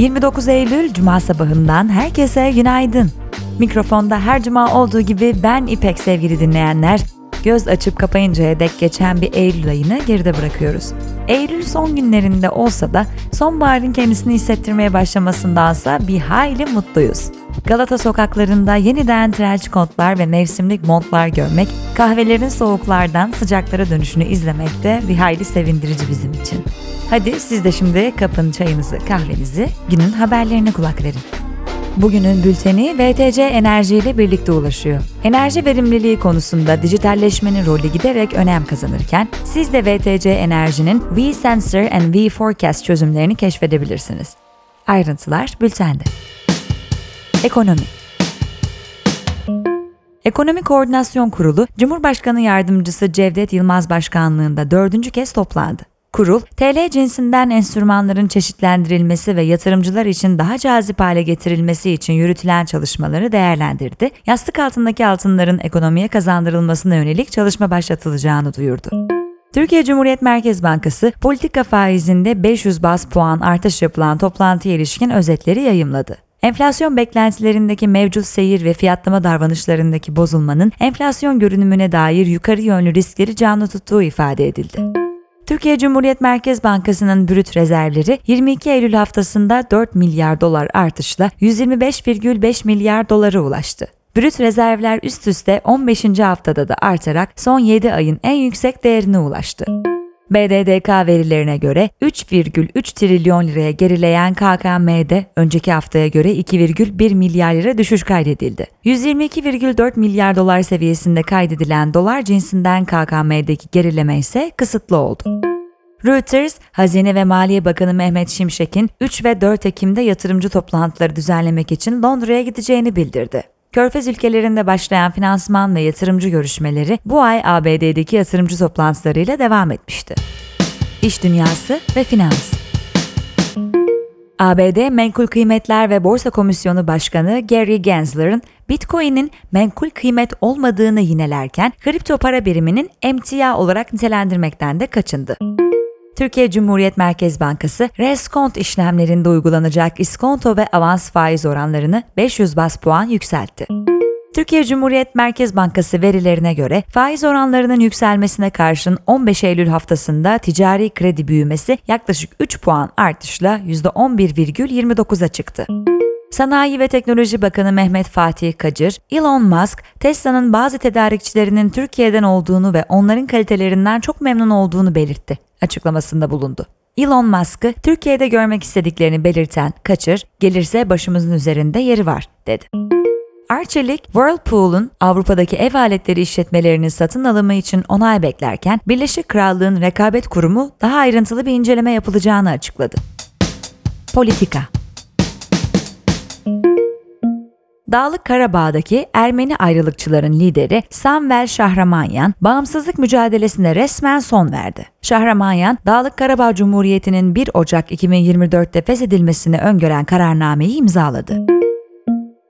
29 Eylül Cuma sabahından herkese günaydın. Mikrofonda her cuma olduğu gibi ben İpek sevgili dinleyenler. Göz açıp kapayıncaya dek geçen bir Eylül ayını geride bırakıyoruz. Eylül son günlerinde olsa da sonbaharın kendisini hissettirmeye başlamasındansa bir hayli mutluyuz. Galata sokaklarında yeniden trench coatlar ve mevsimlik montlar görmek, kahvelerin soğuklardan sıcaklara dönüşünü izlemek de bir hayli sevindirici bizim için. Hadi siz de şimdi kapın çayınızı, kahvenizi, günün haberlerine kulak verin. Bugünün bülteni VTC Enerji ile birlikte ulaşıyor. Enerji verimliliği konusunda dijitalleşmenin rolü giderek önem kazanırken siz de VTC Enerji'nin V-Sensor and V-Forecast çözümlerini keşfedebilirsiniz. Ayrıntılar bültende. Ekonomi Ekonomi Koordinasyon Kurulu, Cumhurbaşkanı Yardımcısı Cevdet Yılmaz Başkanlığında dördüncü kez toplandı. Kurul, TL cinsinden enstrümanların çeşitlendirilmesi ve yatırımcılar için daha cazip hale getirilmesi için yürütülen çalışmaları değerlendirdi. Yastık altındaki altınların ekonomiye kazandırılmasına yönelik çalışma başlatılacağını duyurdu. Türkiye Cumhuriyet Merkez Bankası politika faizinde 500 bas puan artış yapılan toplantıya ilişkin özetleri yayımladı. Enflasyon beklentilerindeki mevcut seyir ve fiyatlama davranışlarındaki bozulmanın enflasyon görünümüne dair yukarı yönlü riskleri canlı tuttuğu ifade edildi. Türkiye Cumhuriyet Merkez Bankası'nın brüt rezervleri 22 Eylül haftasında 4 milyar dolar artışla 125,5 milyar dolara ulaştı. Brüt rezervler üst üste 15. haftada da artarak son 7 ayın en yüksek değerine ulaştı. BDDK verilerine göre 3,3 trilyon liraya gerileyen KKM'de önceki haftaya göre 2,1 milyar lira düşüş kaydedildi. 122,4 milyar dolar seviyesinde kaydedilen dolar cinsinden KKM'deki gerileme ise kısıtlı oldu. Reuters, Hazine ve Maliye Bakanı Mehmet Şimşek'in 3 ve 4 Ekim'de yatırımcı toplantıları düzenlemek için Londra'ya gideceğini bildirdi. Körfez ülkelerinde başlayan finansman ve yatırımcı görüşmeleri bu ay ABD'deki yatırımcı toplantılarıyla devam etmişti. İş Dünyası ve Finans ABD Menkul Kıymetler ve Borsa Komisyonu Başkanı Gary Gensler'ın Bitcoin'in menkul kıymet olmadığını yinelerken kripto para biriminin emtia olarak nitelendirmekten de kaçındı. Türkiye Cumhuriyet Merkez Bankası reskont işlemlerinde uygulanacak iskonto ve avans faiz oranlarını 500 bas puan yükseltti. Türkiye Cumhuriyet Merkez Bankası verilerine göre faiz oranlarının yükselmesine karşın 15 Eylül haftasında ticari kredi büyümesi yaklaşık 3 puan artışla %11,29'a çıktı. Sanayi ve Teknoloji Bakanı Mehmet Fatih Kacır, Elon Musk, Tesla'nın bazı tedarikçilerinin Türkiye'den olduğunu ve onların kalitelerinden çok memnun olduğunu belirtti. Açıklamasında bulundu. Elon Musk'ı Türkiye'de görmek istediklerini belirten Kaçır, gelirse başımızın üzerinde yeri var, dedi. Arçelik, Whirlpool'un Avrupa'daki ev aletleri işletmelerinin satın alımı için onay beklerken Birleşik Krallığın Rekabet Kurumu daha ayrıntılı bir inceleme yapılacağını açıkladı. Politika Dağlık Karabağ'daki Ermeni ayrılıkçıların lideri Samvel Şahramanyan, bağımsızlık mücadelesine resmen son verdi. Şahramanyan, Dağlık Karabağ Cumhuriyeti'nin 1 Ocak 2024'te feshedilmesini öngören kararnameyi imzaladı.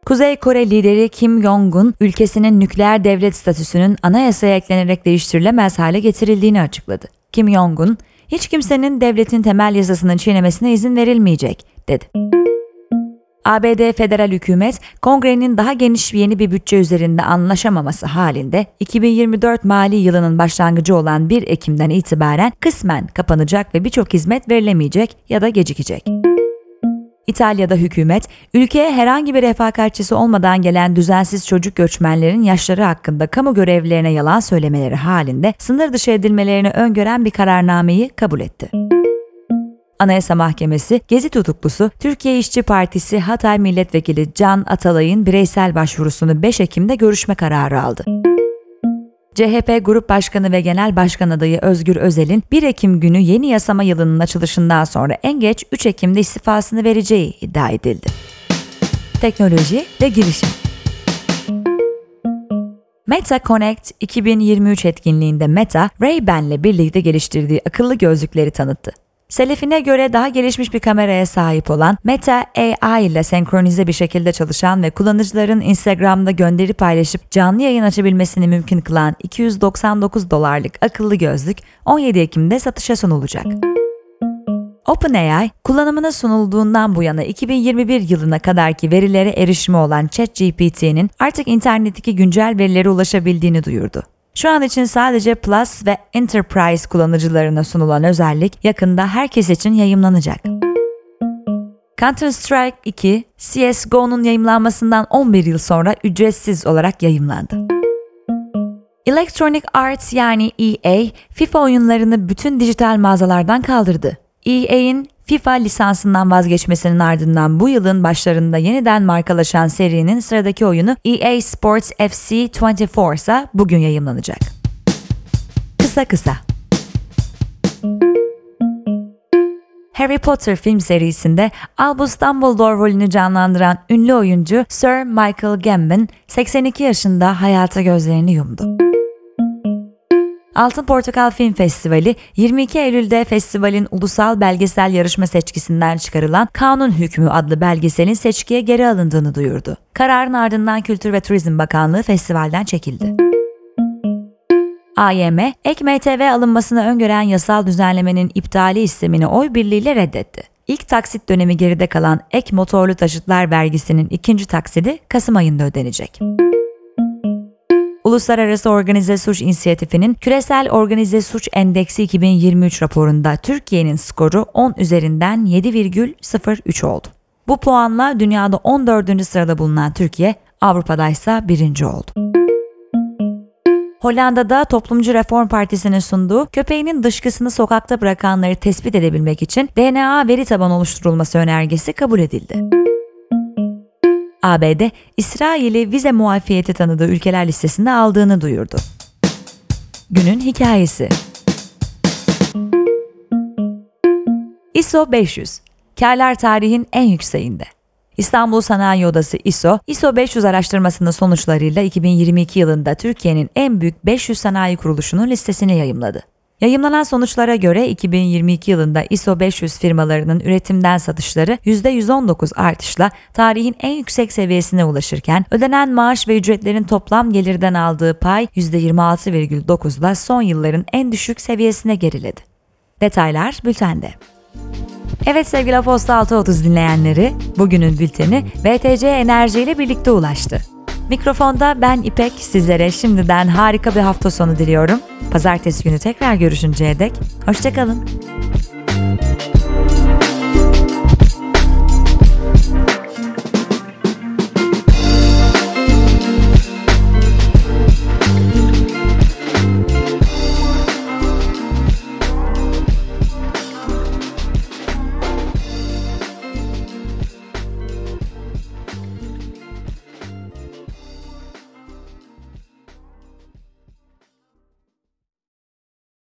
Kuzey Kore lideri Kim Jong-un, ülkesinin nükleer devlet statüsünün anayasaya eklenerek değiştirilemez hale getirildiğini açıkladı. Kim Jong-un, hiç kimsenin devletin temel yasasının çiğnemesine izin verilmeyecek, dedi. ABD federal hükümet, kongrenin daha geniş yeni bir bütçe üzerinde anlaşamaması halinde 2024 mali yılının başlangıcı olan 1 Ekim'den itibaren kısmen kapanacak ve birçok hizmet verilemeyecek ya da gecikecek. İtalya'da hükümet, ülkeye herhangi bir refakatçisi olmadan gelen düzensiz çocuk göçmenlerin yaşları hakkında kamu görevlilerine yalan söylemeleri halinde sınır dışı edilmelerini öngören bir kararnameyi kabul etti. Anayasa Mahkemesi, Gezi tutuklusu Türkiye İşçi Partisi Hatay Milletvekili Can Atalay'ın bireysel başvurusunu 5 Ekim'de görüşme kararı aldı. CHP Grup Başkanı ve Genel Başkan adayı Özgür Özel'in 1 Ekim günü yeni yasama yılının açılışından sonra en geç 3 Ekim'de istifasını vereceği iddia edildi. Teknoloji ve girişim Meta Connect 2023 etkinliğinde Meta, Ray-Ban'le birlikte geliştirdiği akıllı gözlükleri tanıttı. Selefine göre daha gelişmiş bir kameraya sahip olan Meta AI ile senkronize bir şekilde çalışan ve kullanıcıların Instagram'da gönderi paylaşıp canlı yayın açabilmesini mümkün kılan 299 dolarlık akıllı gözlük 17 Ekim'de satışa sunulacak. OpenAI, kullanımına sunulduğundan bu yana 2021 yılına kadarki verilere erişimi olan ChatGPT'nin artık internetteki güncel verilere ulaşabildiğini duyurdu. Şu an için sadece Plus ve Enterprise kullanıcılarına sunulan özellik yakında herkes için yayımlanacak. Counter-Strike 2, CSGO'nun yayımlanmasından 11 yıl sonra ücretsiz olarak yayımlandı. Electronic Arts yani EA, FIFA oyunlarını bütün dijital mağazalardan kaldırdı. EA'in FIFA lisansından vazgeçmesinin ardından bu yılın başlarında yeniden markalaşan serinin sıradaki oyunu EA Sports FC 24 ise bugün yayımlanacak. Kısa kısa Harry Potter film serisinde Albus Dumbledore rolünü canlandıran ünlü oyuncu Sir Michael Gambon 82 yaşında hayata gözlerini yumdu. Altın Portakal Film Festivali 22 Eylül'de festivalin ulusal belgesel yarışma seçkisinden çıkarılan Kanun Hükmü adlı belgeselin seçkiye geri alındığını duyurdu. Kararın ardından Kültür ve Turizm Bakanlığı festivalden çekildi. AYM, ek MTV alınmasını öngören yasal düzenlemenin iptali istemini oy birliğiyle reddetti. İlk taksit dönemi geride kalan ek motorlu taşıtlar vergisinin ikinci taksidi Kasım ayında ödenecek. Uluslararası Organize Suç İnisiyatifi'nin Küresel Organize Suç Endeksi 2023 raporunda Türkiye'nin skoru 10 üzerinden 7,03 oldu. Bu puanla dünyada 14. sırada bulunan Türkiye, Avrupa'da ise birinci oldu. Hollanda'da Toplumcu Reform Partisi'nin sunduğu köpeğinin dışkısını sokakta bırakanları tespit edebilmek için DNA veri tabanı oluşturulması önergesi kabul edildi. ABD, İsrail'i vize muafiyeti tanıdığı ülkeler listesinde aldığını duyurdu. Günün hikayesi ISO 500, karlar tarihin en yükseğinde. İstanbul Sanayi Odası ISO, ISO 500 araştırmasının sonuçlarıyla 2022 yılında Türkiye'nin en büyük 500 sanayi kuruluşunun listesini yayımladı. Yayımlanan sonuçlara göre 2022 yılında ISO 500 firmalarının üretimden satışları %119 artışla tarihin en yüksek seviyesine ulaşırken ödenen maaş ve ücretlerin toplam gelirden aldığı pay %26,9'la son yılların en düşük seviyesine geriledi. Detaylar bültende. Evet sevgili Aposta 630 dinleyenleri, bugünün bülteni VTC Enerji ile birlikte ulaştı. Mikrofonda ben İpek sizlere şimdiden harika bir hafta sonu diliyorum. Pazartesi günü tekrar görüşünceye dek hoşçakalın.